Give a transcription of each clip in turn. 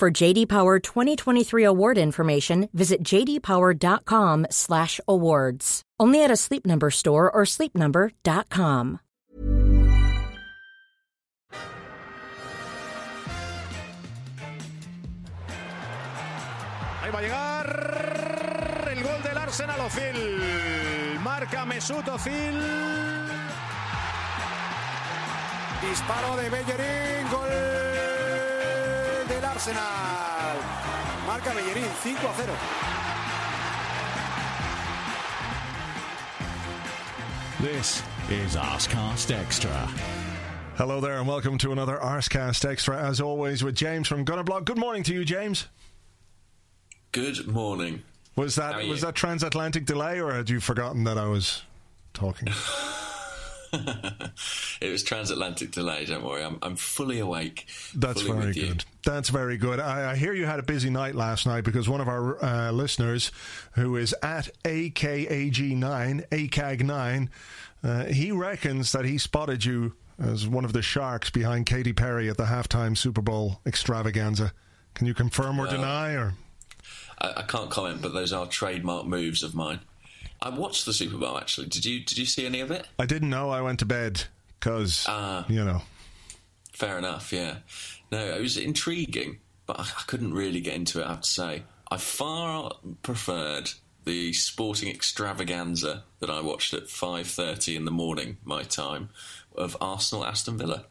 For JD Power 2023 award information, visit jdpower.com/awards. Only at a Sleep Number store or sleepnumber.com. Ahí va a llegar el gol del Arsenal Ozil. Marca Mesut Ozil. Disparo de Bellerín, gol del Arsenal. Marca Bellerín, 5 a 0. This is Arsecast Extra. Hello there, and welcome to another Arsecast Extra, as always, with James from Gunnerblog. Good morning to you, James. Good morning. Was that was you? that transatlantic delay, or had you forgotten that I was talking? It was transatlantic delay. Don't worry, I'm I'm fully awake. That's fully very good. That's very good. I, I hear you had a busy night last night because one of our uh, listeners, who is at AKAG9, AKAG9, uh, he reckons that he spotted you as one of the sharks behind Katy Perry at the halftime Super Bowl extravaganza. Can you confirm or Well- deny? Or I, I can't comment, but those are trademark moves of mine. I watched the Super Bowl. Actually, did you did you see any of it? I didn't know. I went to bed because Ah. you know. Fair enough. Yeah. No, it was intriguing, but I, I couldn't really get into it. I have to say, I far preferred the sporting extravaganza that I watched at five thirty in the morning, my time, of Arsenal Aston Villa.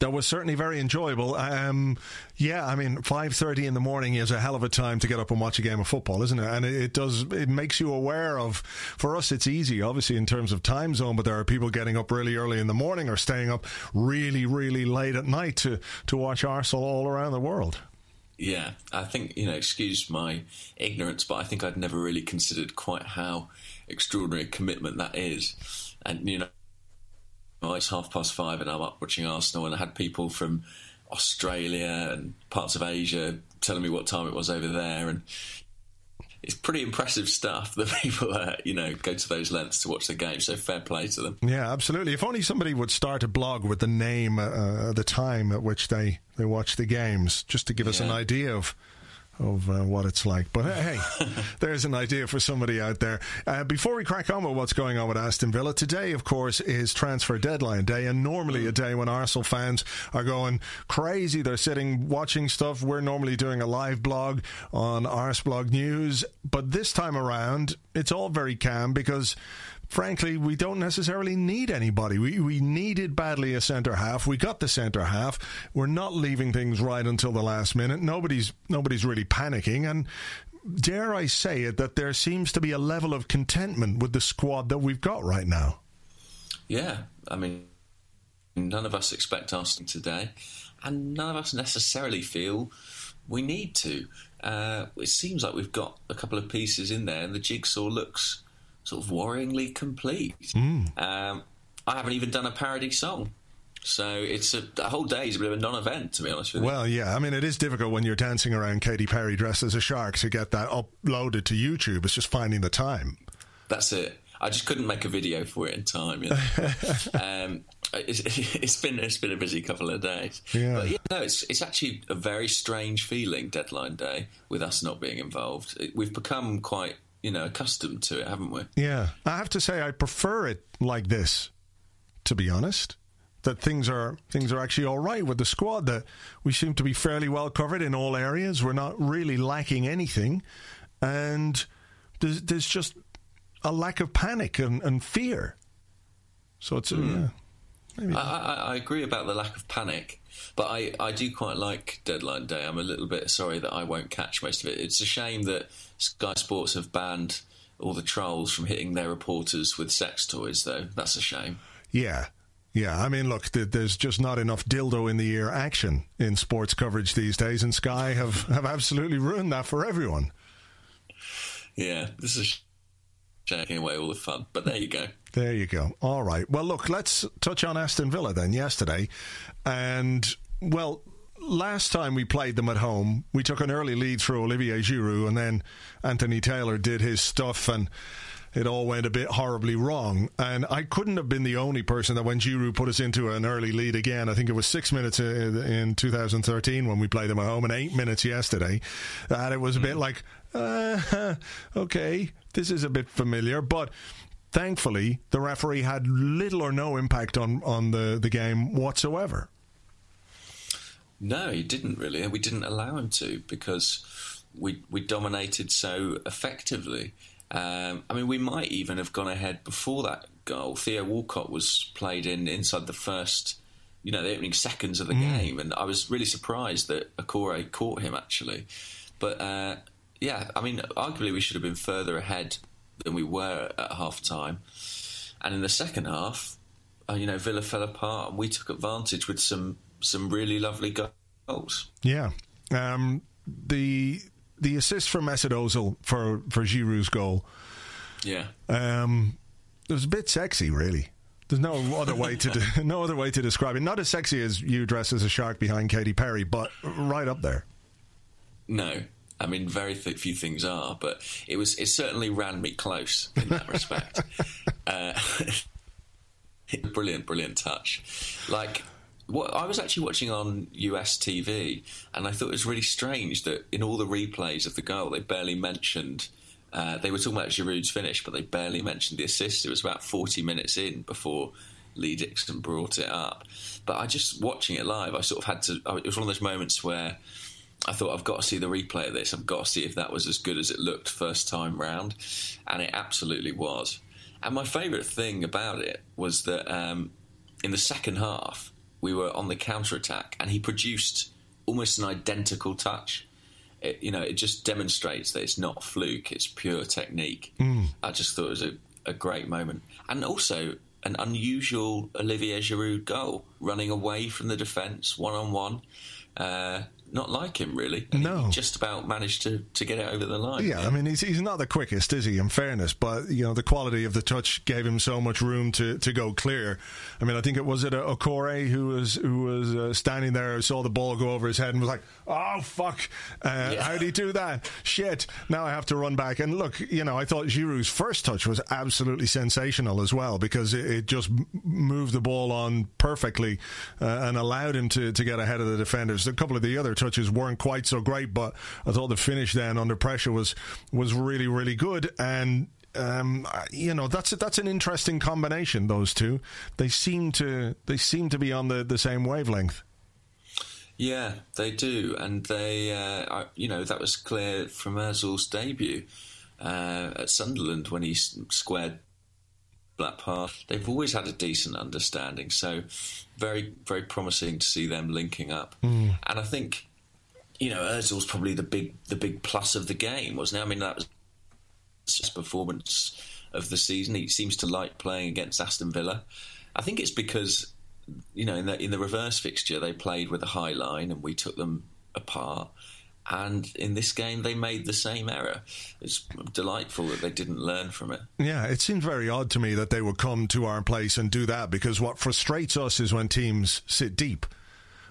That was certainly very enjoyable. Um, yeah, I mean, five thirty in the morning is a hell of a time to get up and watch a game of football, isn't it? And it, it does. It makes you aware of. For us, it's easy, obviously, in terms of time zone. But there are people getting up really early in the morning or staying up really, really late at night to to watch Arsenal all around the world. Yeah, I think, you know, excuse my ignorance, but I think I'd never really considered quite how extraordinary a commitment that is. And, you know, it's half past five and I'm up watching Arsenal, and I had people from Australia and parts of Asia telling me what time it was over there. And it's pretty impressive stuff that people, uh, you know, go to those lengths to watch the game. So fair play to them. Yeah, absolutely. If only somebody would start a blog with the name, uh, the time at which they, they watch the games, just to give us an idea of of uh, what it's like. But hey, there's an idea for somebody out there. Uh, before we crack on with what's going on with Aston Villa, today, of course, is transfer deadline day, and normally a day when Arsenal fans are going crazy. They're sitting watching stuff. We're normally doing a live blog on Arseblog News, but this time around, it's all very calm because frankly, we don't necessarily need anybody. We we needed badly a centre half. We got the centre half. We're not leaving things right until the last minute. Nobody's nobody's really panicking and dare I say it that there seems to be a level of contentment with the squad that we've got right now. Yeah, I mean, none of us expect Arsenal today, and none of us necessarily feel we need to. Uh, it seems like we've got a couple of pieces in there, and the jigsaw looks sort of worryingly complete. Um, I haven't even done a parody song. So it's a, the whole day is a bit of a non-event, to be honest with you. Well, yeah, I mean, it is difficult when you're dancing around Katy Perry dressed as a shark to get that uploaded to YouTube. It's just finding the time. That's it. I just couldn't make a video for it in time. You know? um, it's, it's been it's been a busy couple of days. Yeah. But yeah, no, it's it's actually a very strange feeling deadline day with us not being involved. It, we've become quite you know accustomed to it, haven't we? Yeah, I have to say I prefer it like this. To be honest, that things are things are actually all right with the squad. That we seem to be fairly well covered in all areas. We're not really lacking anything, and there's, there's just a lack of panic and, and fear. So it's uh, yeah. I, I, I agree about the lack of panic, but I, I do quite like deadline day. I'm a little bit sorry that I won't catch most of it. It's a shame that Sky Sports have banned all the trolls from hitting their reporters with sex toys, though. That's a shame. Yeah. Yeah, I mean, look, there's just not enough dildo in the ear action in sports coverage these days, and Sky have, have absolutely ruined that for everyone. Yeah, this is taking away all the fun, but there you go. There you go. All right. Well, look, let's touch on Aston Villa then yesterday. And, well, last time we played them at home, we took an early lead through Olivier Giroud, and then Anthony Taylor did his stuff, and it all went a bit horribly wrong. And I couldn't have been the only person that when Giroud put us into an early lead again, I think it was six minutes in 2013 when we played them at home and eight minutes yesterday, that it was a bit like, uh, okay, this is a bit familiar. But thankfully, the referee had little or no impact on, on the, the game whatsoever. No, he didn't really. We didn't allow him to because we we dominated so effectively. Um, I mean, we might even have gone ahead before that goal. Theo Walcott was played in inside the first, you know, the opening seconds of the mm. game, and I was really surprised that Doucouré caught him actually. But uh, yeah, I mean, arguably we should have been further ahead than we were at half time. And in the second half, uh, you know, Villa fell apart, and we took advantage with some some really lovely goals. Yeah, um, the the assist from Mesut Ozil for for Giroud's goal. Yeah, um, it was a bit sexy, really. There's no other way to de- no other way to describe it. Not as sexy as you dress as a shark behind Katy Perry, but right up there. No, I mean, very th- few things are, but it was. It certainly ran me close in that respect. uh, brilliant, brilliant touch. Like what I was actually watching on US TV, and I thought it was really strange that in all the replays of the goal, they barely mentioned. Uh, they were talking about Giroud's finish, but they barely mentioned the assist. It was about 40 minutes in before Lee Dixon brought it up. But I just watching it live, I sort of had to. It was one of those moments where I thought I've got to see the replay of this. I've got to see if that was as good as it looked first time round, and it absolutely was. And my favourite thing about it was that um, in the second half, we were on the counter attack, and he produced almost an identical touch. It, you know, it just demonstrates that it's not fluke; it's pure technique. Mm. I just thought it was a, a great moment, and also an unusual Olivier Giroud goal, running away from the defence, one on one not like him really. No, he just about managed to, to get it over the line. Yeah, yeah, I mean he's he's not the quickest, is he? In fairness, but you know the quality of the touch gave him so much room to, to go clear. I mean, I think it was it a Doucouré who was who was uh, standing there, saw the ball go over his head, and was like, "Oh fuck, uh, yeah. how did he do that? Shit! Now I have to run back." And look, you know, I thought Giroud's first touch was absolutely sensational as well because it, it just moved the ball on perfectly uh, and allowed him to to get ahead of the defenders. A couple of the other touches weren't quite so great, but I thought the finish then under pressure was was really really good and. Um, you know that's that's an interesting combination. Those two, they seem to they seem to be on the, the same wavelength. Yeah, they do, and they, uh, you know, that was clear from Özil's debut uh, at Sunderland when he squared Blackpool. They've always had a decent understanding, so very, very promising to see them linking up. Mm. And I think you know, Özil's probably the big the big plus of the game, wasn't it? I mean, that was his performance of the season. He seems to like playing against Aston Villa. I think it's because you know in the in the reverse fixture they played with a high line and we took them apart. And in this game, they made the same error. It's delightful that they didn't learn from it. Yeah, it seems very odd to me that they would come to our place and do that because what frustrates us is when teams sit deep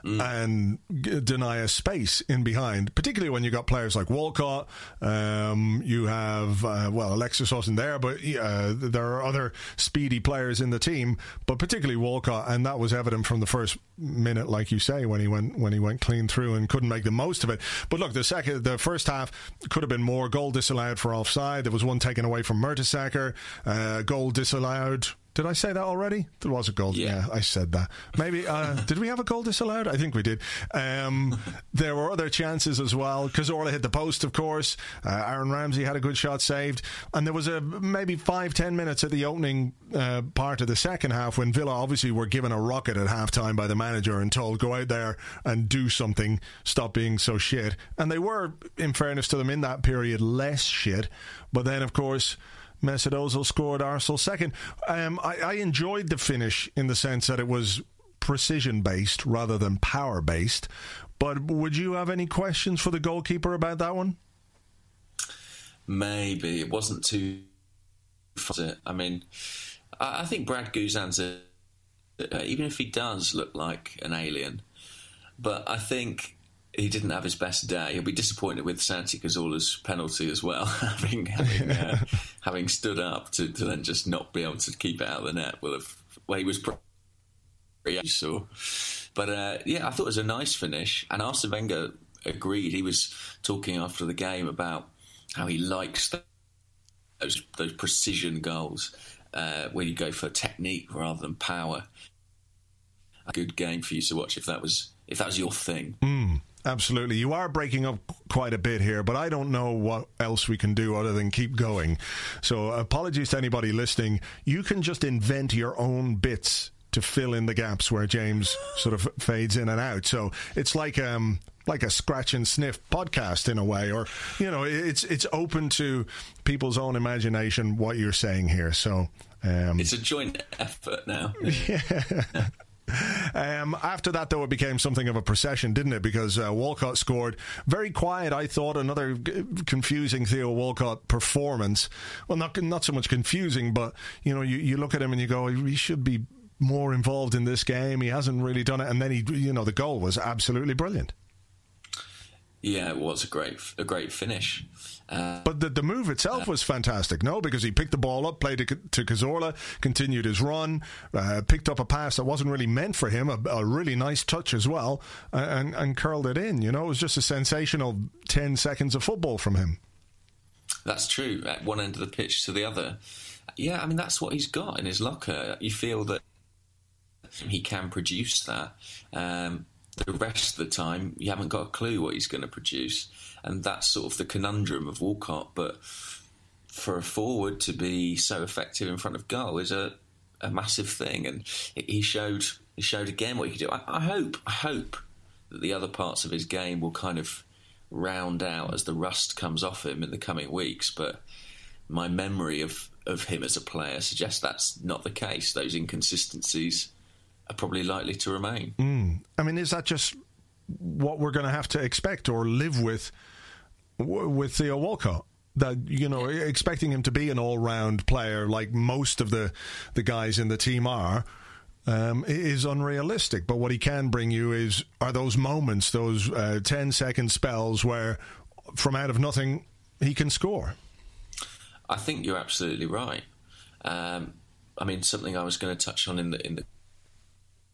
mm. and g- deny a space in behind, particularly when you've got players like Walcott. Um, you have, uh, well, Alexis wasn't there, but uh, there are other speedy players in the team, but particularly Walcott, and that was evident from the first minute, like you say, when he went when he went clean through and couldn't make the most of it. But look, the second, the first half could have been more. Goal disallowed for offside. There was one taken away from Mertesacker. Uh, goal disallowed did I say that already? There was a goal. Yeah, yeah I said that. Maybe uh, did we have a goal disallowed? I think we did. Um, there were other chances as well. Cazorla hit the post, of course. Uh, Aaron Ramsey had a good shot saved, and there was a maybe five ten minutes at the opening uh, part of the second half when Villa obviously were given a rocket at halftime by the manager and told go out there and do something, stop being so shit. And they were, in fairness to them, in that period less shit. But then, of course Mesut Ozil scored Arsenal second. Um, I, I enjoyed the finish in the sense that it was precision based rather than power based. But would you have any questions for the goalkeeper about that one? Maybe it wasn't too. I mean, I think Brad Guzan's a, even if he does look like an alien, but I think he didn't have his best day. He'll be disappointed with Santi Cazorla's penalty as well, having having, uh, having stood up to, to, then just not be able to keep it out of the net. Well, if, well he was pretty sure, but uh, yeah, I thought it was a nice finish. And Arsene Wenger agreed. He was talking after the game about how he likes those those precision goals uh, where you go for technique rather than power. A good game for you to watch if that was if that was your thing. Mm. Absolutely. You are breaking up quite a bit here, but I don't know what else we can do other than keep going. So, apologies to anybody listening. You can just invent your own bits to fill in the gaps where James sort of fades in and out. So, it's like um like a scratch and sniff podcast in a way or you know, it's it's open to people's own imagination what you're saying here. So, um, it's a joint effort now. yeah. Um, after that, though, it became something of a procession, didn't it? Because uh, Walcott scored very quiet. I thought another g- confusing Theo Walcott performance. Well, not not so much confusing, but you know, you, you look at him and you go, he should be more involved in this game. He hasn't really done it, and then he, you know, the goal was absolutely brilliant. Yeah, it was a great a great finish. But the, the move itself uh, was fantastic, no? Because he picked the ball up, played it to Cazorla, continued his run, uh, picked up a pass that wasn't really meant for him, a, a really nice touch as well, and, and curled it in. You know, it was just a sensational 10 seconds of football from him. That's true, at one end of the pitch to the other. Yeah, I mean, that's what he's got in his locker. You feel that he can produce that. Um, the rest of the time, you haven't got a clue what he's going to produce, and that's sort of the conundrum of Walcott. But for a forward to be so effective in front of goal is a, a massive thing, and he showed he showed again what he could do. I, I hope I hope that the other parts of his game will kind of round out as the rust comes off him in the coming weeks, but my memory of, of him as a player suggests that's not the case. Those inconsistencies are probably likely to remain. Mm. I mean, is that just what we're going to have to expect or live with with Theo Walcott? That you know, expecting him to be an all-round player like most of the the guys in the team are. Um, is unrealistic. But what he can bring you is are those moments, those uh, 10 second spells where from out of nothing he can score. I think you're absolutely right. Um, I mean, something I was going to touch on in the in the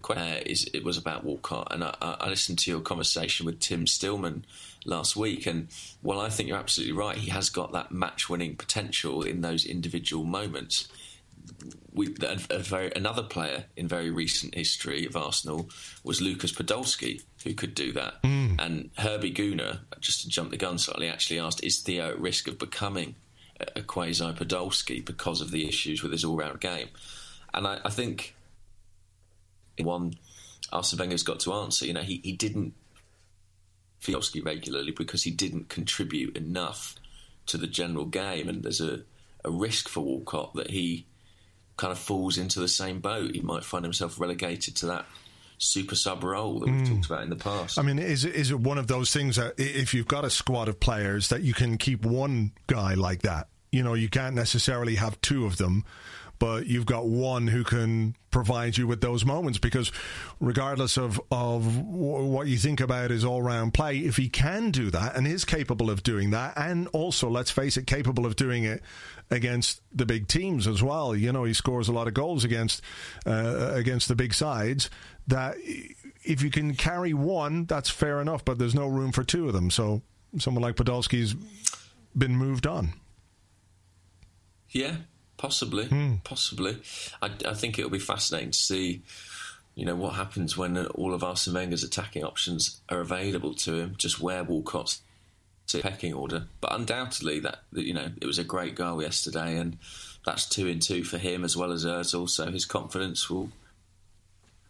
uh, is it was about Walcott, and I, I, listened to your conversation with Tim Stillman last week, and well, I think you're absolutely right. He has got that match-winning potential in those individual moments. We, a, a very, another player in very recent history of Arsenal was Lucas Podolski, who could do that. Mm. And Herbie Gooner, just to jump the gun slightly, actually asked, "Is Theo at risk of becoming a, a quasi Podolski because of the issues with his all-round game?" And I, I think one Arsene Wenger's got to answer. You know, he, he didn't Fielski regularly because he didn't contribute enough to the general game, and there's a, a risk for Walcott that he kind of falls into the same boat. He might find himself relegated to that super sub role that we've mm. talked about in the past. I mean, is it, is it one of those things that if you've got a squad of players that you can keep one guy like that? You know, you can't necessarily have two of them but you've got one who can provide you with those moments because regardless of, of what you think about his all-round play if he can do that and is capable of doing that and also let's face it capable of doing it against the big teams as well you know he scores a lot of goals against uh, against the big sides that if you can carry one that's fair enough but there's no room for two of them. So someone like Podolski's been moved on. Yeah Possibly, mm. possibly. I, I, think it'll be fascinating to see, you know, what happens when all of Arsene Wenger's attacking options are available to him. Just where Walcott's pecking order, but undoubtedly that you know it was a great goal yesterday, and that's two in two for him as well as Özil. So his confidence will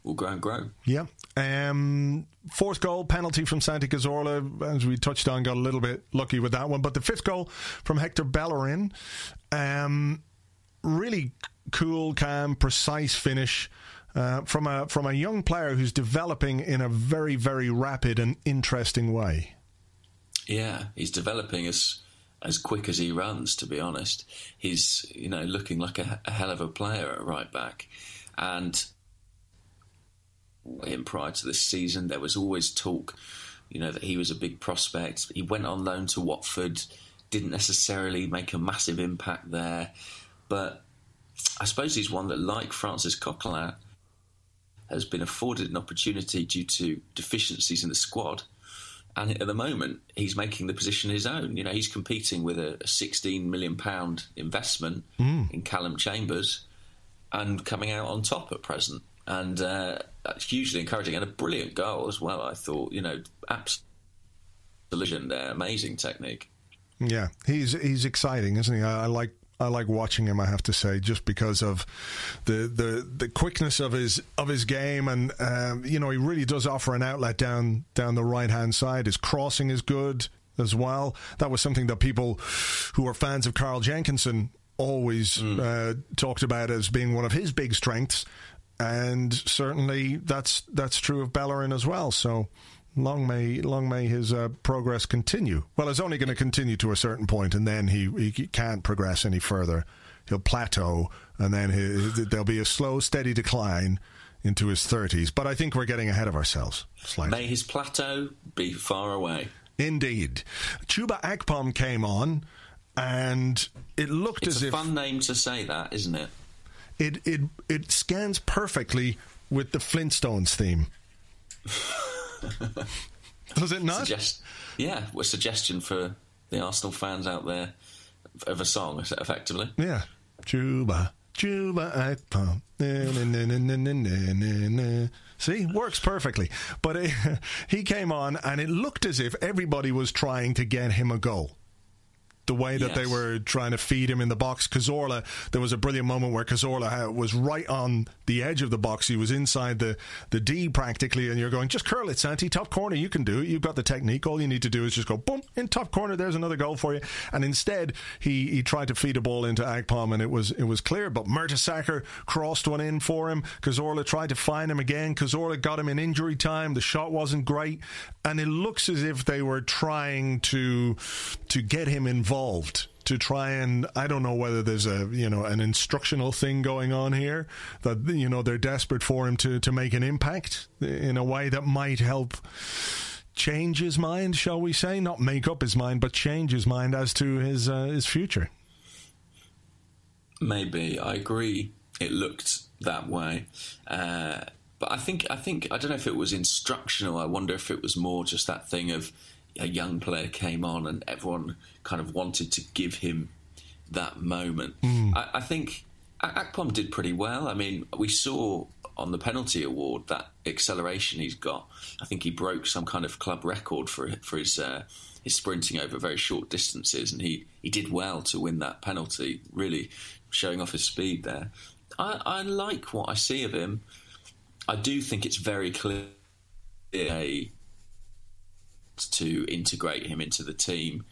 will grow and grow. Yeah. Um, fourth goal, penalty from Santi Cazorla, as we touched on, got a little bit lucky with that one. But the fifth goal from Hector Bellerin, um, really cool, calm, precise finish. Uh, from a from a young player who's developing in a very very rapid and interesting way. Yeah, he's developing as as quick as he runs. To be honest, he's you know looking like a, a hell of a player at right back, and him prior to this season, there was always talk, you know, that he was a big prospect. He went on loan to Watford, didn't necessarily make a massive impact there, but I suppose he's one that, like Francis Coquelin, has been afforded an opportunity due to deficiencies in the squad. And at the moment, he's making the position his own. You know, he's competing with a, a 16 million pound investment mm. in Callum Chambers, and coming out on top at present. And uh, that's hugely encouraging and a brilliant goal as well. I thought, you know, absolutely there, amazing technique. Yeah, he's he's exciting, isn't he? I, I like I like watching him. I have to say, just because of the the, the quickness of his of his game, and um, you know, he really does offer an outlet down down the right hand side. His crossing is good as well. That was something that people who are fans of Carl Jenkinson always mm. uh, talked about as being one of his big strengths, and certainly that's that's true of Bellerin as well. So long may long may his uh, progress continue. Well, it's only going to continue to a certain point, and then he he can't progress any further. He'll plateau, and then he, there'll be a slow, steady decline into his thirties. But I think we're getting ahead of ourselves. Slightly. May his plateau be far away. Indeed, Chuba Akpom came on, and it looked it's as if a fun name to say that, isn't it? It it it scans perfectly with the Flintstones theme. Does it not? Suggest- yeah, a suggestion for the Arsenal fans out there of a song, effectively. Yeah. Chuba, Chuba Akpom. See, works perfectly. But it, uh, he came on, and it looked as if everybody was trying to get him a goal the way that yes. they were trying to feed him in the box. Cazorla, there was a brilliant moment where Cazorla was right on the edge of the box. He was inside the, the D practically, and you're going, just curl it, Santi. Top corner, you can do it. You've got the technique. All you need to do is just go, boom, in top corner, there's another goal for you. And instead, he, he tried to feed a ball into Akpom, and it was it was clear. But Mertesacker crossed one in for him. Cazorla tried to find him again. Cazorla got him in injury time. The shot wasn't great. And it looks as if they were trying to to get him involved to try and I don't know whether there's a you know an instructional thing going on here that you know they're desperate for him to to make an impact in a way that might help change his mind, shall we say, not make up his mind, but change his mind as to his uh, his future. Maybe I agree. It looked that way. Uh, but I think I think I don't know if it was instructional. I wonder if it was more just that thing of a young player came on and everyone kind of wanted to give him that moment. Mm. I, I, think Akpom did pretty well. I mean, we saw on the penalty award that acceleration he's got. I think he broke some kind of club record for for his uh, his sprinting over very short distances, and he, he did well to win that penalty. Really showing off his speed there. I, I like what I see of him. I do think it's very clear a to integrate him into the team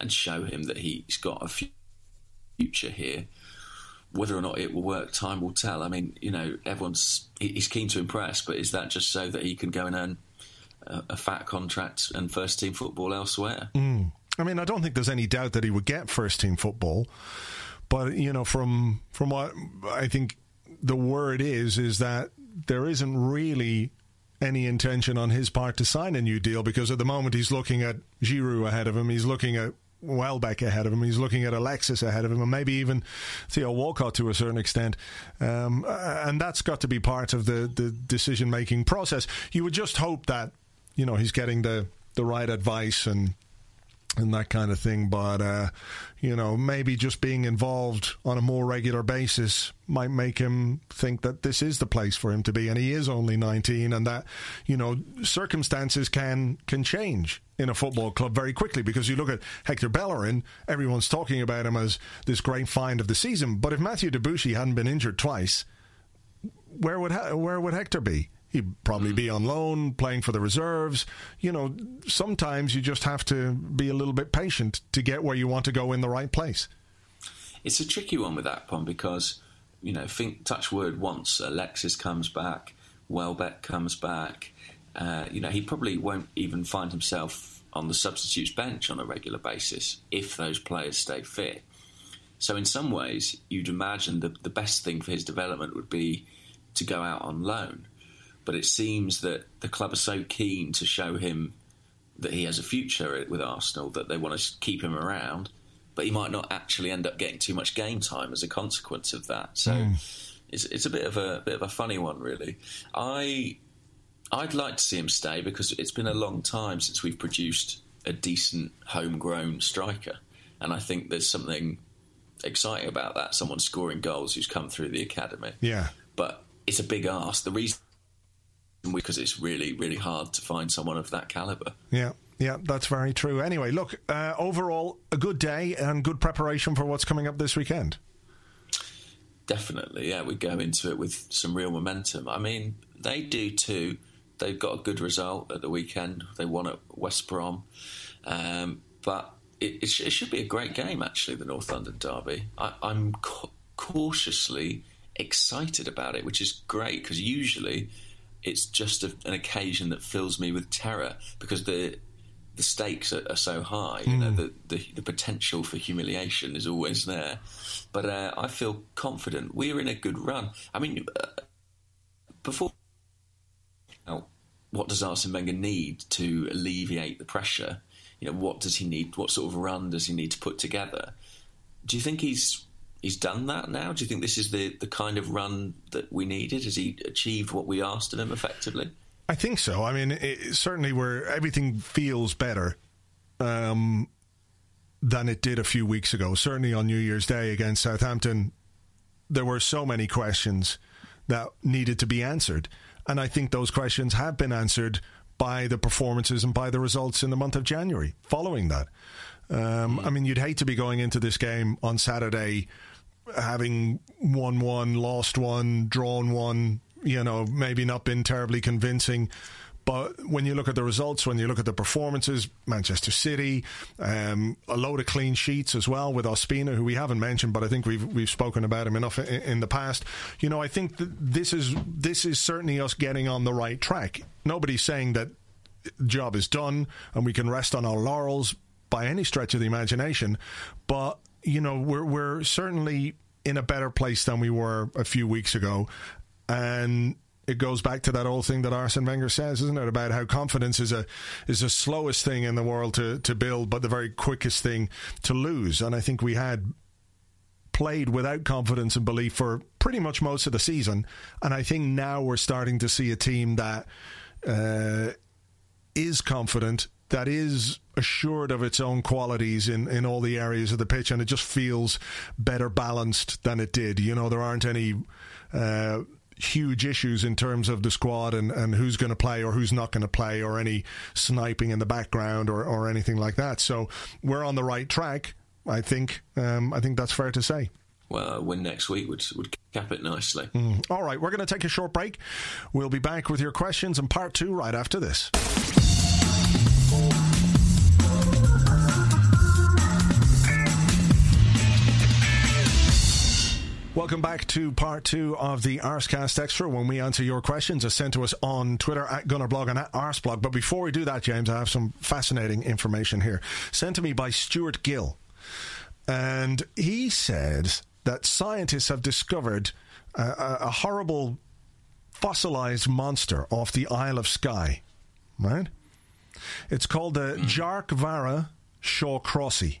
and show him that he's got a future here. Whether or not it will work, time will tell. I mean, you know, everyone's he's keen to impress, but is that just so that he can go and earn a, a fat contract and first team football elsewhere? Mm. I mean, I don't think there's any doubt that he would get first team football, but you know, from from what I think the word is is that there isn't really any intention on his part to sign a new deal because at the moment he's looking at Giroud ahead of him, he's looking at Welbeck ahead of him, he's looking at Alexis ahead of him, and maybe even Theo Walcott to a certain extent. Um, and that's got to be part of the, the decision making process. You would just hope that you know he's getting the the right advice and and that kind of thing. But, uh, you know, maybe just being involved on a more regular basis might make him think that this is the place for him to be. And he is only 19 and that, you know, circumstances can, can change in a football club very quickly because you look at Hector Bellerin, everyone's talking about him as this great find of the season. But if Mathieu Debuchy hadn't been injured twice, where would, where would Hector be? He'd probably be on loan, playing for the reserves. You know, sometimes you just have to be a little bit patient to get where you want to go in the right place. it's a tricky one with Akpom because you know, think touch word once Alexis comes back, Welbeck comes back. Uh, you know, he probably won't even find himself on the substitutes bench on a regular basis if those players stay fit. So, in some ways, you'd imagine that the best thing for his development would be to go out on loan. But it seems that the club are so keen to show him that he has a future with Arsenal that they want to keep him around but he might not actually end up getting too much game time as a consequence of that. So mm. it's, it's a bit of a bit of a funny one, really. I I'd like to see him stay because it's been a long time since we've produced a decent homegrown striker, and I think there's something exciting about that. Someone scoring goals who's come through the academy. Yeah, but it's a big ask. The reason because it's really really hard to find someone of that caliber. Yeah. Yeah, that's very true. Anyway, look, uh, overall, a good day and good preparation for what's coming up this weekend. Definitely, yeah. We go into it with some real momentum. I mean, they do too. They've got a good result at the weekend. They won at West Brom. Um, but it, it, sh- it, should be a great game, actually, the North London Derby. I, am ca- cautiously excited about it, which is great because usually it's just a, an occasion that fills me with terror because the the stakes are, are so high. You know, hmm. the, the, the potential for humiliation is always there. But uh, I feel confident. We're in a good run. I mean, uh, before. what does Arsene Wenger need to alleviate the pressure? You know, what does he need? What sort of run does he need to put together? Do you think he's he's done that now? Do you think this is the, the kind of run that we needed? Has he achieved what we asked of him effectively? I think so. I mean, it, certainly where everything feels better um, than it did a few weeks ago. Certainly on New Year's Day against Southampton, there were so many questions that needed to be answered. And I think those questions have been answered by the performances and by the results in the month of January following that. Um, I mean, you'd hate to be going into this game on Saturday having won one, lost one, drawn one, you know, maybe not been terribly convincing. But when you look at the results, when you look at the performances, Manchester City, um, a load of clean sheets as well with Ospina, who we haven't mentioned, but I think we've we've spoken about him enough in, in the past. You know, I think this is this is certainly us getting on the right track. Nobody's saying that the job is done and we can rest on our laurels by any stretch of the imagination, but you know, we're we're certainly in a better place than we were a few weeks ago. And it goes back to that old thing that Arsene Wenger says, isn't it, about how confidence is a is the slowest thing in the world to to build, but the very quickest thing to lose. And I think we had played without confidence and belief for pretty much most of the season, and I think now we're starting to see a team that uh, is confident, that is assured of its own qualities in, in all the areas of the pitch, and it just feels better balanced than it did. You know, there aren't any. Uh, huge issues in terms of the squad and, and who's going to play or who's not going to play or any sniping in the background or, or anything like that. So we're on the right track. I think um, I think that's fair to say. Well, win next week would would cap it nicely. Mm. All right, we're going to take a short break. We'll be back with your questions in part two right after this. Welcome back to part two of the Arsecast Extra when we answer your questions as sent to us on Twitter at Gunnerblog and at Arseblog. But before we do that, James, I have some fascinating information here sent to me by Stuart Gill. And he said that scientists have discovered a, a horrible fossilized monster off the Isle of Skye, right? It's called the mm. Dearcmhara shawcrossi.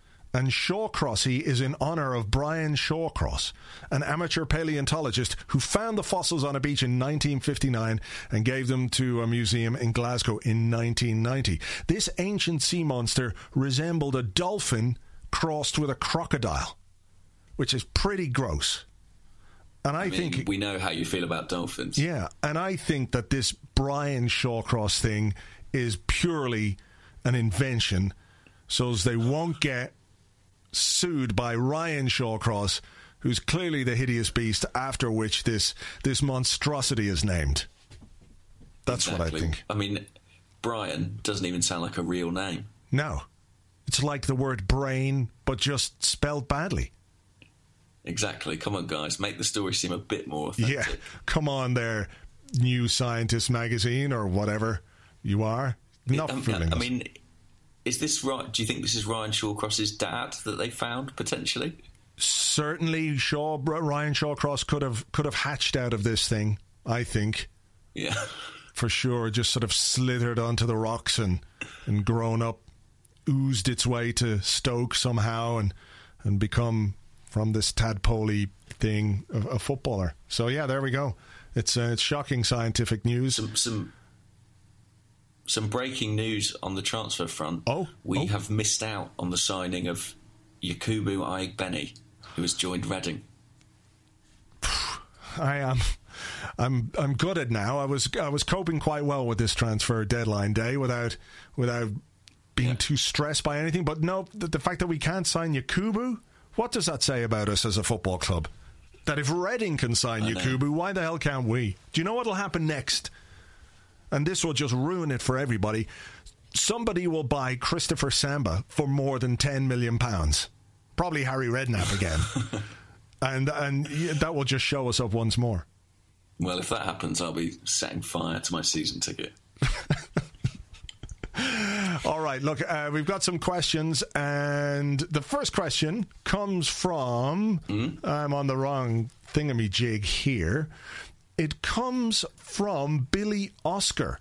And Shawcrossi is in honour of Brian Shawcross, an amateur paleontologist who found the fossils on a beach in 1959 and gave them to a museum in Glasgow in 1990. This ancient sea monster resembled a dolphin crossed with a crocodile, which is pretty gross. And I, I mean, think we know how you feel about dolphins. yeah, and I think that this Brian Shawcross thing is purely an invention so as they won't get sued by Ryan Shawcross, who's clearly the hideous beast after which this this monstrosity is named. That's what I think. I mean, Brian doesn't even sound like a real name. No. It's like the word brain, but just spelled badly. Exactly. Come on, guys, make the story seem a bit more authentic. Yeah. Come on there, New Scientist magazine or whatever you are. Not Um, fooling I mean, is this right? Do you think this is Ryan Shawcross's dad that they found potentially? certainly Shaw Ryan Shawcross could have could have hatched out of this thing, I think. Yeah. For sure, just sort of slithered onto the rocks and and grown up, oozed its way to Stoke somehow and and become from this tadpoley thing a, a footballer. So yeah, there we go. It's uh, it's shocking scientific news. Some some some breaking news on the transfer front. Oh, we oh. have missed out on the signing of Yakubu Aiyegbeni, who has joined Reading. I am. I'm I'm gutted now. I was I was coping quite well with this transfer deadline day without without being Yeah. too stressed by anything. But no, the, the fact that we can't sign Yakubu, what does that say about us as a football club? That if Reading can sign I know. Yakubu, why the hell can't we? Do you know what'll happen next? And this will just ruin it for everybody. Somebody will buy Christopher Samba for more than ten million pounds. Probably Harry Redknapp again. and and that will just show us up once more. Well, if that happens, I'll be setting fire to my season ticket. All right, look, uh, we've got some questions, and the first question comes from. I'm on the wrong thingamajig here. It comes from Billy Oscar,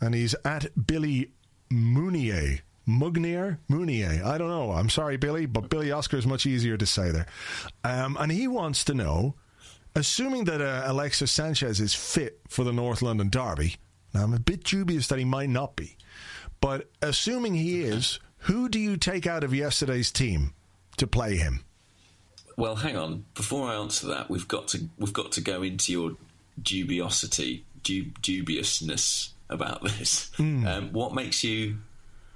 and he's at Billy Mounier. Mugnier? Mounier. I don't know. I'm sorry, Billy, but Billy Oscar is much easier to say there. Um, and he wants to know assuming that uh, Alexis Sanchez is fit for the North London Derby, now I'm a bit dubious that he might not be, but assuming he is, who do you take out of yesterday's team to play him? Well, hang on. Before I answer that, we've got to we've got to go into your dubiosity, du- dubiousness about this. Um, what makes you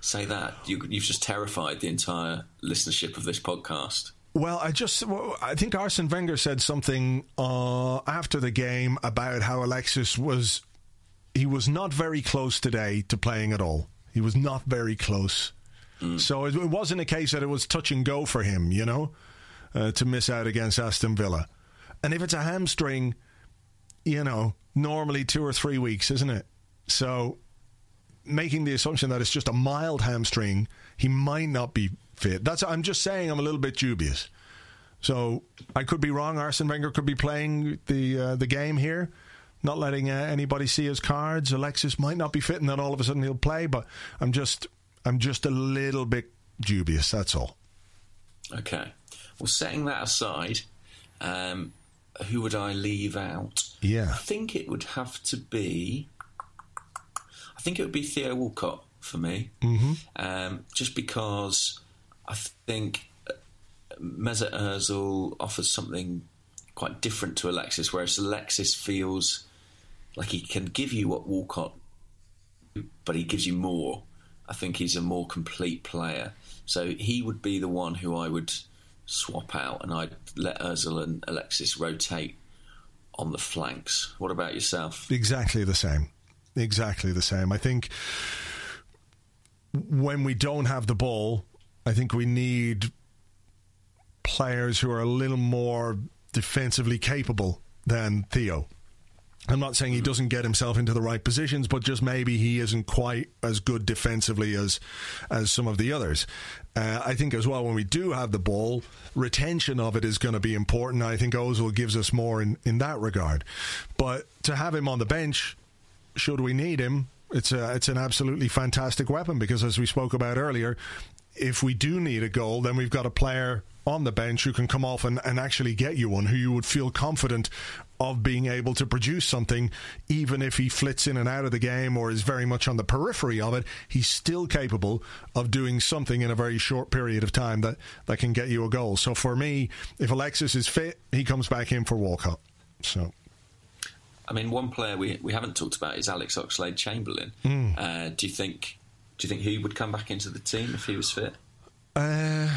say that? You, you've just terrified the entire listenership of this podcast. Well, I just well, I think Arsene Wenger said something uh, after the game about how Alexis was he was not very close today to playing at all. He was not very close. So it, it wasn't a case that it was touch and go for him, you know, uh, to miss out against Aston Villa. And if it's a hamstring, you know, normally two or three weeks, isn't it? So making the assumption that it's just a mild hamstring, he might not be fit. That's I'm just saying I'm a little bit dubious. So I could be wrong. Arsene Wenger could be playing the uh, the game here, not letting uh, anybody see his cards. Alexis might not be fit, and then all of a sudden he'll play. But I'm just I'm just a little bit dubious. That's all. Okay. Well, setting that aside, um, who would I leave out? Yeah. I think it would have to be. I think it would be Theo Walcott for me, mm-hmm. um, just because I think Meza Mesut Ozil offers something quite different to Alexis, whereas Alexis feels like he can give you what Walcott, but he gives you more. I think he's a more complete player, so he would be the one who I would swap out, and I'd let Ozil and Alexis rotate on the flanks. What about yourself? Exactly the same. Exactly the same. I think when we don't have the ball, I think we need players who are a little more defensively capable than Theo. I'm not saying he doesn't get himself into the right positions, but just maybe he isn't quite as good defensively as as some of the others. Uh, I think as well when we do have the ball, retention of it is going to be important. I think Ozil gives us more in in that regard. But to have him on the bench, should we need him, it's a it's an absolutely fantastic weapon because as we spoke about earlier, if we do need a goal, then we've got a player on the bench who can come off and, and actually get you one, who you would feel confident of being able to produce something, even if he flits in and out of the game or is very much on the periphery of it, he's still capable of doing something in a very short period of time that, that can get you a goal. So for me, if Alexis is fit, he comes back in for Walcott. So. I mean, one player we we haven't talked about is Alex Oxlade Chamberlain. Mm. Uh, do you think do you think he would come back into the team if he was fit? Uh,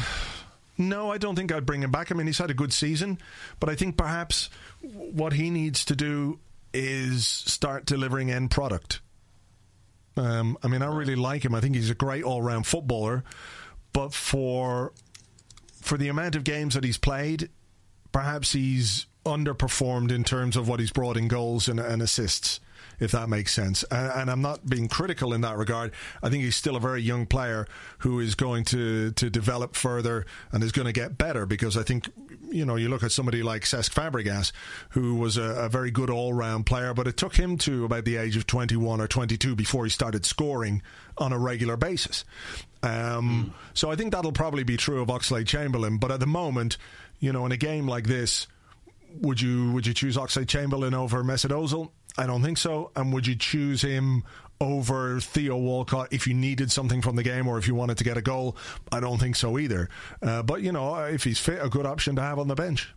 no, I don't think I'd bring him back. I mean, he's had a good season, but I think perhaps what he needs to do is start delivering end product. Um, I mean, I really like him. I think he's a great all-round footballer, but for for the amount of games that he's played, perhaps he's underperformed in terms of what he's brought in goals and, and assists if that makes sense. And, and, I'm not being critical in that regard. I think he's still a very young player who is going to, to develop further and is going to get better because I think, you know, you look at somebody like Cesc Fabregas, who was a, a very good all round player, but it took him to about the age of 21 or 22 before he started scoring on a regular basis. Um, mm. So I think that'll probably be true of Oxlade Chamberlain. But at the moment, you know, in a game like this, would you would you choose Oxlade Chamberlain over Mesut Ozil? I don't think so. And would you choose him over Theo Walcott if you needed something from the game or if you wanted to get a goal? I don't think so either. Uh, but, you know, if he's fit, a good option to have on the bench.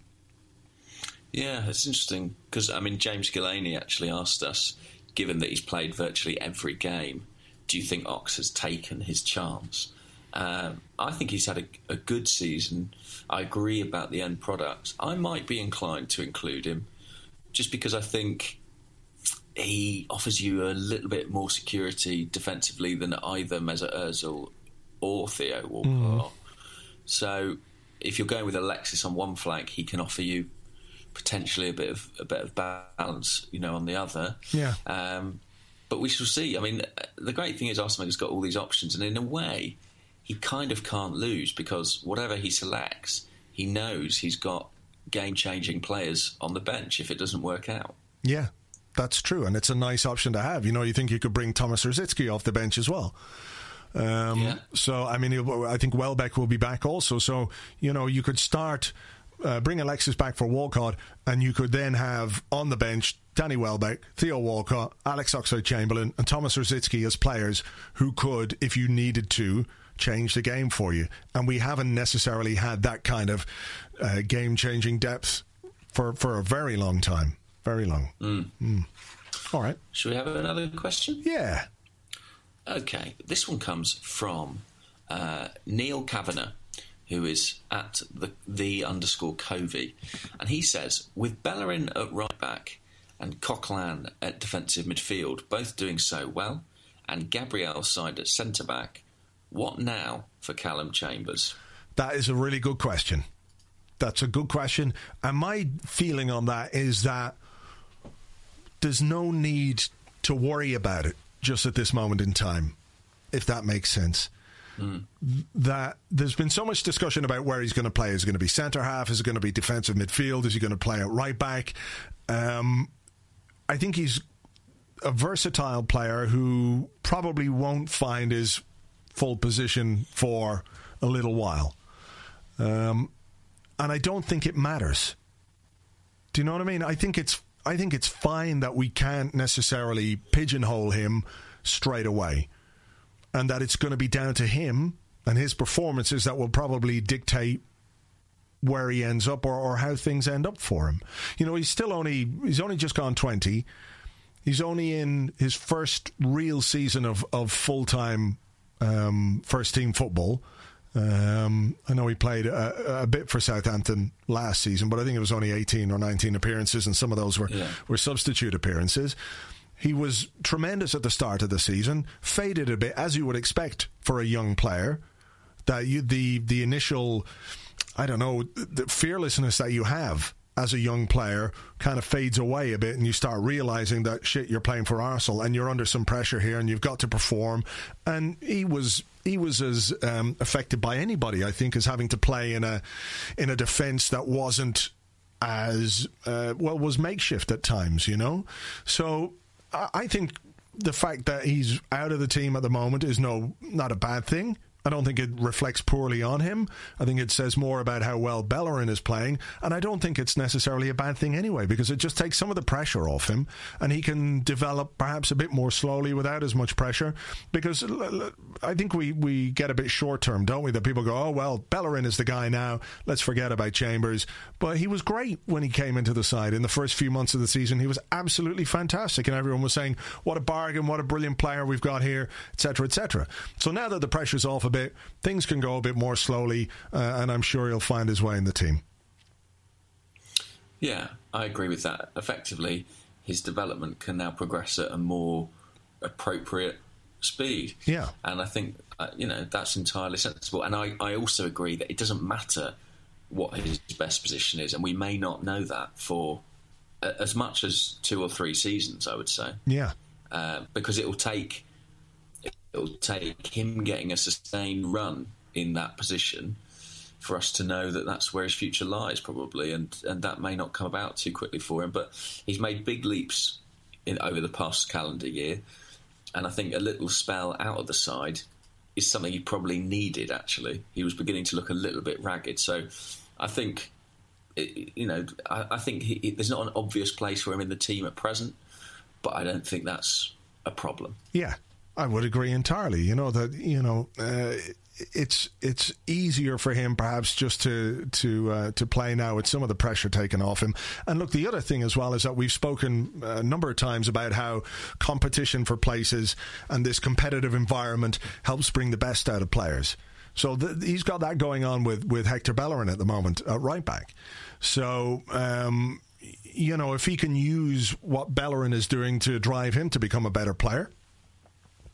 Yeah, it's interesting because, I mean, James Gillaney actually asked us, given that he's played virtually every game, do you think Ox has taken his chance? Um, I think he's had a, a, good season. I agree about the end product. I might be inclined to include him just because I think he offers you a little bit more security defensively than either Mesut Ozil or Theo Walcott. Mm. So if you're going with Alexis on one flank, he can offer you potentially a bit of a bit of balance, you know, on the other. Yeah. Um, but we shall see. I mean, the great thing is Arsenal has got all these options, and in a way, he kind of can't lose because whatever he selects, he knows he's got game-changing players on the bench if it doesn't work out. Yeah, that's true, and it's a nice option to have. You know, you think you could bring Thomas Rosicky off the bench as well. Um, yeah. So, I mean, I think Welbeck will be back also. So, you know, you could start. Uh, bring Alexis back for Walcott, and you could then have on the bench Danny Welbeck, Theo Walcott, Alex Oxlade Chamberlain, and Thomas Rosicky as players who could, if you needed to, change the game for you. And we haven't necessarily had that kind of uh, game changing depth for, for a very long time. Very long. Mm. Mm. All right. Should we have another question? Yeah. Okay. This one comes from uh, Neil Kavanagh, who is at the, the underscore Covey. And he says, with Bellerin at right back and Coquelin at defensive midfield, both doing so well, and Gabriel's side at centre back, what now for Callum Chambers? That is a really good question. That's a good question. And my feeling on that is that there's no need to worry about it just at this moment in time, if that makes sense. Mm. That there's been so much discussion about where he's going to play. Is it going to be centre half? Is it going to be defensive midfield? Is he going to play at right back? Um, I think he's a versatile player who probably won't find his full position for a little while. Um, and I don't think it matters. Do you know what I mean? I think it's I think it's fine that we can't necessarily pigeonhole him straight away, and that it's going to be down to him and his performances that will probably dictate where he ends up or, or how things end up for him. You know, he's still only he's only just gone twenty. He's only in his first real season of, of full time um, first team football. Um, I know he played a, a, bit for Southampton last season, but I think it was only 18 or 19 appearances, and some of those were, yeah. were substitute appearances. He was tremendous at the start of the season, faded a bit, as you would expect for a young player. That you, the the initial, I don't know, the fearlessness that you have as a young player kind of fades away a bit and you start realizing that shit you're playing for Arsenal and you're under some pressure here and you've got to perform and he was he was as um, affected by anybody I think as having to play in a in a defense that wasn't as uh, well was makeshift at times you know? So I, I think the fact that he's out of the team at the moment is no not a bad thing I don't think it reflects poorly on him. I think it says more about how well Bellerin is playing, and I don't think it's necessarily a bad thing anyway because it just takes some of the pressure off him, and he can develop perhaps a bit more slowly without as much pressure. Because I think we we get a bit short term, don't we? That people go, oh well, Bellerin is the guy now. Let's forget about Chambers. But he was great when he came into the side in the first few months of the season. He was absolutely fantastic, and everyone was saying, what a bargain, what a brilliant player we've got here, etc., etc. So now that the pressure's off bit, things can go a bit more slowly, uh, and I'm sure he'll find his way in the team. Yeah, I agree with that. Effectively, his development can now progress at a more appropriate speed. Yeah. And I think, uh, you know, that's entirely sensible. And I, I also agree that it doesn't matter what his best position is, and we may not know that for uh, as much as two or three seasons, I would say. Yeah. Uh, because it will take it'll take him getting a sustained run in that position for us to know that that's where his future lies, probably, and and that may not come about too quickly for him. But he's made big leaps in over the past calendar year, and I think a little spell out of the side is something he probably needed. Actually, he was beginning to look a little bit ragged, so I think. you know, I, I think he, there's not an obvious place for him in the team at present, but I don't think that's a problem. Yeah, I would agree entirely. You know that you know uh, it's it's easier for him perhaps just to to uh, to play now with some of the pressure taken off him. And look, the other thing as well is that we've spoken a number of times about how competition for places and this competitive environment helps bring the best out of players. So th- he's got that going on with with Hector Bellerin at the moment at right back. So. Um, you know, if he can use what Bellerin is doing to drive him to become a better player,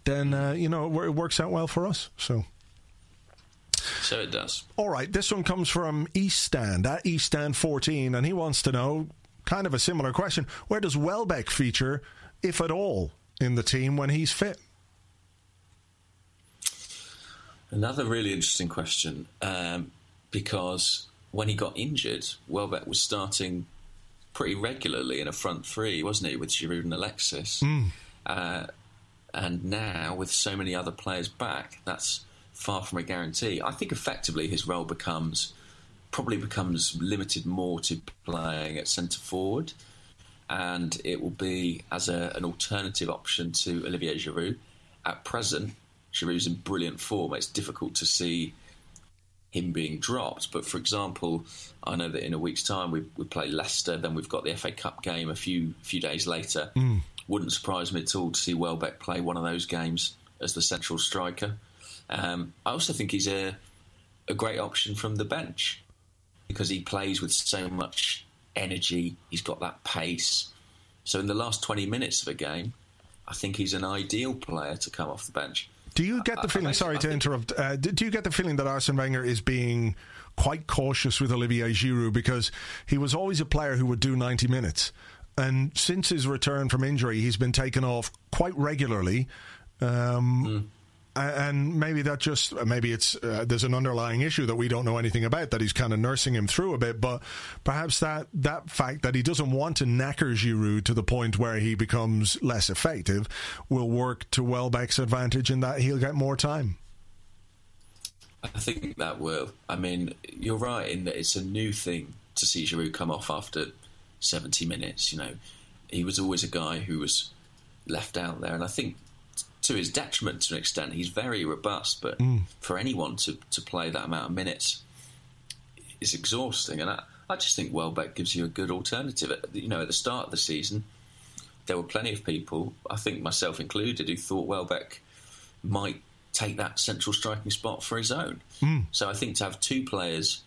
then uh, you know it works out well for us. So. So it does. All right, this one comes from East Stand at East Stand 14, and he wants to know kind of a similar question: Where does Welbeck feature, if at all, in the team when he's fit? Another really interesting question, um, because when he got injured, Welbeck was starting pretty regularly in a front three, wasn't he, with Giroud and Alexis? Mm. Uh, and now, with so many other players back, that's far from a guarantee. I think effectively his role becomes probably becomes limited more to playing at centre forward, and it will be as a, an alternative option to Olivier Giroud. At present, Giroud's in brilliant form. It's difficult to see him being dropped. But for example, I know that in a week's time we, we play Leicester, then we've got the FA Cup game a few few days later. Mm wouldn't surprise me at all to see Welbeck play one of those games as the central striker. Um, I also think he's a, a great option from the bench because he plays with so much energy. He's got that pace. So in the last 20 minutes of a game, I think he's an ideal player to come off the bench. Do you get the feeling? I, sorry I to interrupt. Uh, do you get the feeling that Arsene Wenger is being quite cautious with Olivier Giroud because he was always a player who would do ninety minutes, and since his return from injury, he's been taken off quite regularly. Um, mm. And maybe that just maybe it's uh, there's an underlying issue that we don't know anything about that he's kind of nursing him through a bit, but perhaps that that fact that he doesn't want to knacker Giroud to the point where he becomes less effective will work to Welbeck's advantage in that he'll get more time. I think that will. I mean, you're right in that it's a new thing to see Giroud come off after 70 minutes. You know, he was always a guy who was left out there, and I think to his detriment to an extent, he's very robust. But mm. for anyone to, to play that amount of minutes is exhausting, and I, I just think Welbeck gives you a good alternative. At, you know, at the start of the season, there were plenty of people, I think myself included, who thought Welbeck might take that central striking spot for his own. Hmm. So I think to have two players,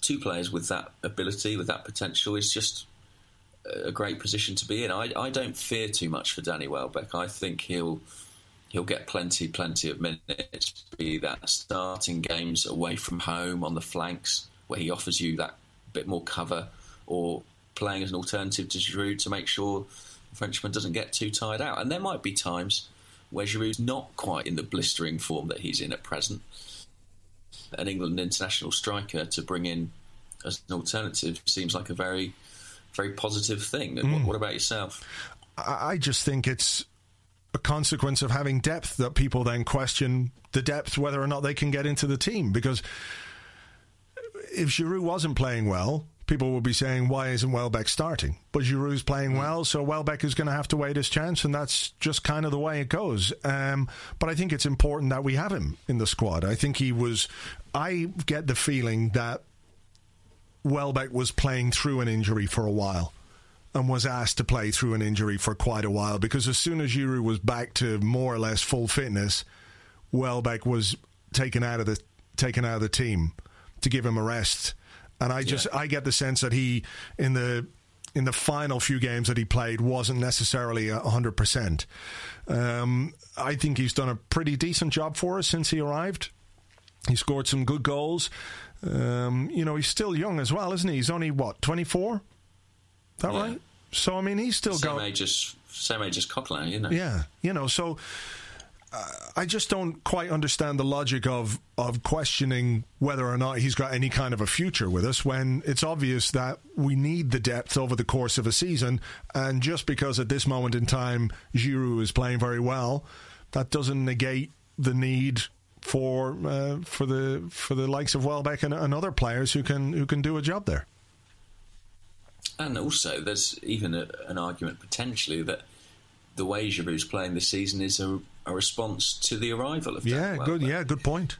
two players with that ability, with that potential, is just a great position to be in. I, I don't fear too much for Danny Welbeck. I think he'll he'll get plenty, plenty of minutes. Be that starting games away from home on the flanks, where he offers you that bit more cover, or playing as an alternative to Giroud to make sure the Frenchman doesn't get too tired out. And there might be times where Giroud's not quite in the blistering form that he's in at present. An England international striker to bring in as an alternative seems like a very, very positive thing. What, what about yourself? I I just think it's a consequence of having depth that people then question the depth whether or not they can get into the team because if Giroud wasn't playing well, people would be saying, why isn't Welbeck starting? But Giroud's playing well, so Welbeck is going to have to wait his chance, and that's just kind of the way it goes. Um, but I think it's important that we have him in the squad. I think he was. I get the feeling that Welbeck was playing through an injury for a while and was asked to play through an injury for quite a while because as soon as Giroud was back to more or less full fitness, Welbeck was taken out of the taken out of the team to give him a rest. And I just I get the sense that he in the in the final few games that he played wasn't necessarily hundred percent. Um, I think he's done a pretty decent job for us since he arrived. He scored some good goals. Um, you know, he's still young as well, isn't he? He's only what twenty four. That Yeah. right? So I mean, he's still Same got age as same age as Coquelin, you know. yeah, you know, so uh, I just don't quite understand the logic of of questioning whether or not he's got any kind of a future with us when it's obvious that we need the depth over the course of a season, and just because at this moment in time Giroud is playing very well, that doesn't negate the need for uh, for the for the likes of Welbeck and, and other players who can who can do a job there. And also, there's even a, an argument potentially that the way Giroud's playing this season is a, a response to the arrival of Yeah, Danny good. Yeah, good point.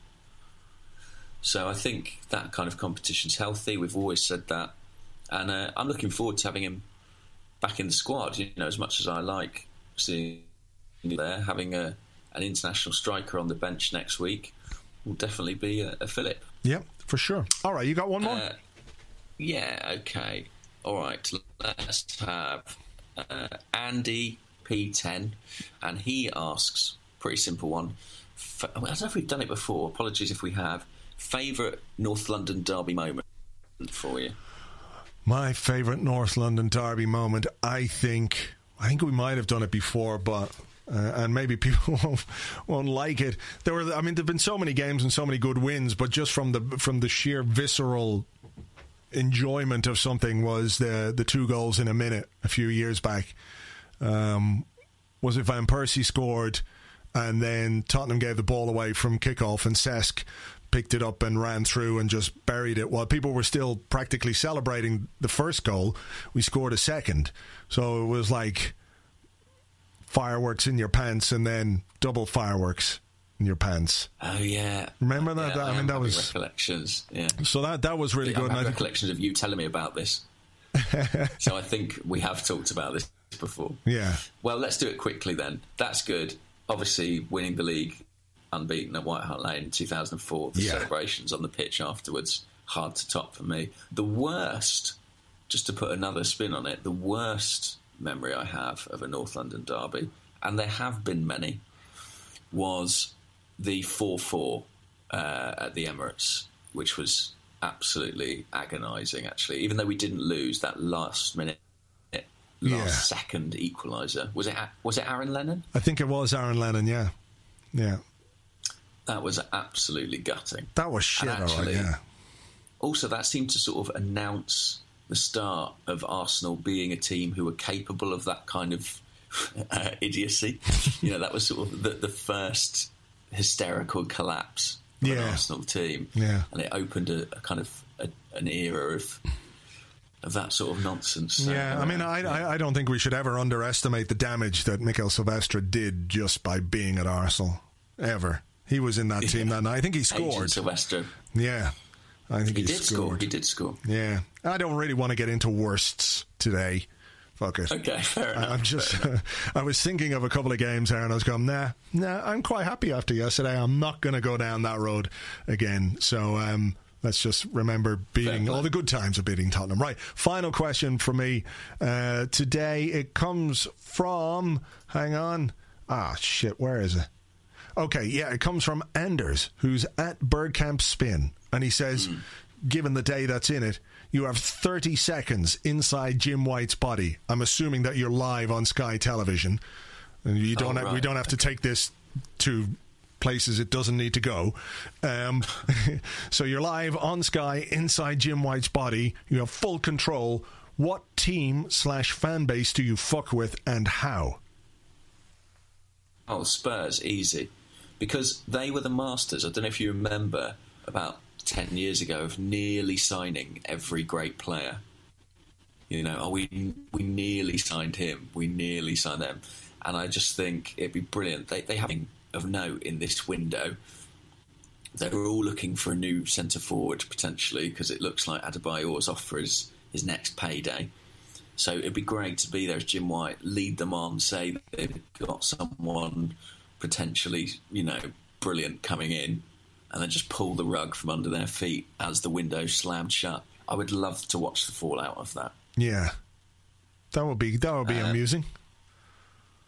So I think that kind of competition's healthy. We've always said that, and uh, I'm looking forward to having him back in the squad. You know, as much as I like seeing him there, having a an international striker on the bench next week will definitely be a, a fillip. Yeah, for sure. All right, you got one more. Uh, yeah, okay. All right, let's have uh, Andy P10, and he asks, pretty simple one. F- I don't know if we've done it before. Apologies if we have. Favourite North London derby moment for you? My favourite North London derby moment, I think, I think we might have done it before, but uh, and maybe people won't, won't like it. There were, I mean, there've been so many games and so many good wins, but just from the from the sheer visceral enjoyment of something was the the two goals in a minute a few years back. Um, was it Van Persie scored, and then Tottenham gave the ball away from kickoff, and Cesc picked it up and ran through and just buried it. While people were still practically celebrating the first goal, we scored a second. So it was like fireworks in your pants, and then double fireworks in your pants. Oh yeah, Remember that? Yeah, I mean, that was- recollections. Yeah, So that that was really Yeah, good. I have recollections of you telling me about this. so I think we have talked about this before. yeah, Well, let's do it quickly then. That's good. Obviously, winning the league unbeaten at White Hart Lane in 2004. The Yeah. celebrations on the pitch afterwards, hard to top for me. The worst, just to put another spin on it, the worst memory I have of a North London derby, and there have been many, was the 4 4 uh, at the Emirates, which was absolutely agonising, actually. Even though we didn't lose that last minute. Last Yeah. second equaliser was it? Was it Aaron Lennon? I think it was Aaron Lennon. Yeah, yeah, That was absolutely gutting. that was shit. And all right, actually- yeah. Also, that seemed to sort of announce the start of Arsenal being a team who were capable of that kind of uh, idiocy. you know, that was sort of the, the first hysterical collapse of an Arsenal team. Yeah. And it opened a, a kind of a, an era of of that sort of nonsense. So, Yeah, I mean, I, I I don't think we should ever underestimate the damage that Mikael Silvestre did just by being at Arsenal. Ever, he was in that team that night. I think he Agent scored. Silvestre. Yeah, I think He he, did score. He did score. Yeah, I don't really want to get into worsts today. Fuck it. Okay, fair enough. I, am just. I was thinking of a couple of games there, and I was going, nah, nah. I'm quite happy after yesterday. I'm not going to go down that road again. So um, let's just remember beating all the good times of beating Tottenham. Right. Final question for me uh, today. It comes from. Hang on. Ah, shit. Where is it? Okay, yeah, it comes from Anders, who's at Bergkamp Spin, and he says, Hmm. given the day that's in it, you have 30 seconds inside Jim White's body. I'm assuming that you're live on Sky Television, and you don't. Oh, have, We don't have to take this to places it doesn't need to go. Um, so you're live on Sky inside Jim White's body. You have full control. What team slash fan base do you fuck with, and how? Oh, Spurs, easy. Because they were the masters. I don't know if you remember about 10 years ago of nearly signing every great player. You know, oh, we, we nearly signed him, we nearly signed them. And I just think it'd be brilliant. They, they have of note in this window. They were all looking for a new centre forward potentially because it looks like Adebayor's off for his, his next payday. So it'd be great to be there as Jim White, lead them on, say they've got someone potentially, you know, brilliant coming in, and then just pull the rug from under their feet as the window slammed shut. I would love to watch the fallout of that. Yeah, that would be that would be Uh, amusing.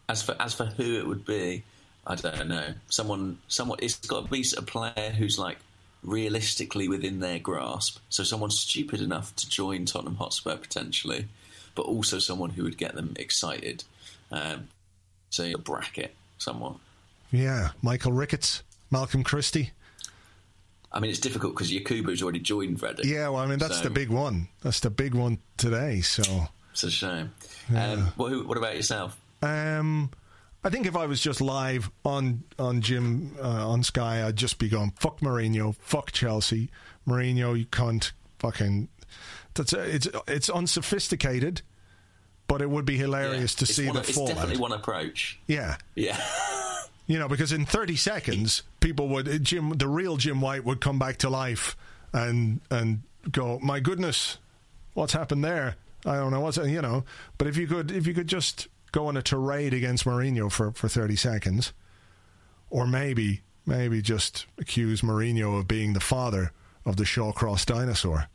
As for as for who it would be, I don't know. Someone, someone. It's got to be a player who's like realistically within their grasp. So someone stupid enough to join Tottenham Hotspur potentially, but also someone who would get them excited. Um, so a bracket, someone. Yeah, Michael Ricketts, Malcolm Christie. I mean, it's difficult because Yakubu's already joined Reading. Yeah, well, I mean that's So- the big one. That's the big one today. So, It's a shame. Um, what, who, what about yourself? um, I think if I was just live on on Jim uh, on Sky, I'd just be going fuck Mourinho, fuck Chelsea, Mourinho, you cunt, fucking. That's it's it's unsophisticated, but it would be hilarious to It's see one- the It's fallout. definitely one approach. Yeah, Yeah. You know, because in 30 seconds, people would Jim, the real Jim White would come back to life and and go, "My goodness, what's happened there? I don't know what's you know." But if you could, if you could just go on a tirade against Mourinho for for 30 seconds, or maybe maybe just accuse Mourinho of being the father of the Shawcross dinosaur,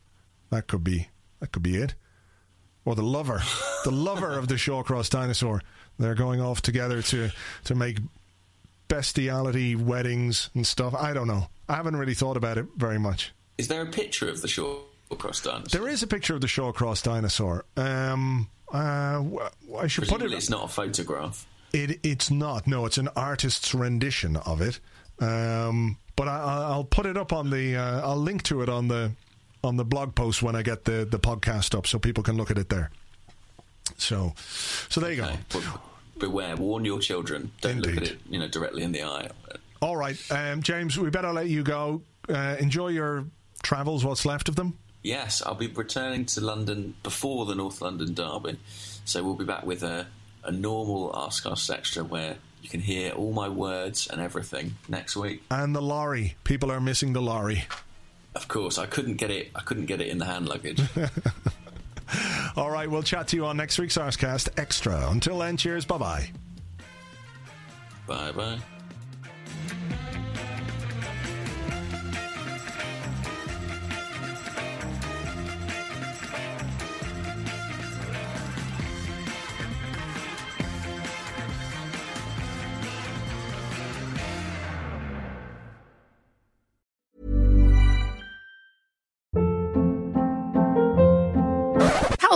that could be that could be it. Or the lover, the lover of the Shawcross dinosaur. They're going off together to to make bestiality weddings and stuff. I don't know. I haven't really thought about it very much. Is there a picture of the Shawcross dinosaur? There is a picture of the Shawcross dinosaur. Um, uh, I should put it. it's not a photograph. It it's not. No, it's an artist's rendition of it. Um, but I, I- I'll put it up on the. Uh, I'll link to it on the on the blog post when I get the the podcast up, so people can look at it there. So, so there you Okay. go. Beware, warn your children. Don't look at it, you know, directly in the eye. All right, um, James, we better let you go. Uh, enjoy your travels. What's left of them. Yes, I'll be returning to London before the North London derby, so we'll be back with a, a normal Arsecast Extra where you can hear all my words and everything next week. And the lorry. People are missing the lorry. Of course, I couldn't get it. I couldn't get it in the hand luggage. All right, we'll chat to you on next week's Arsecast Extra. Until then, cheers. Bye bye. bye bye.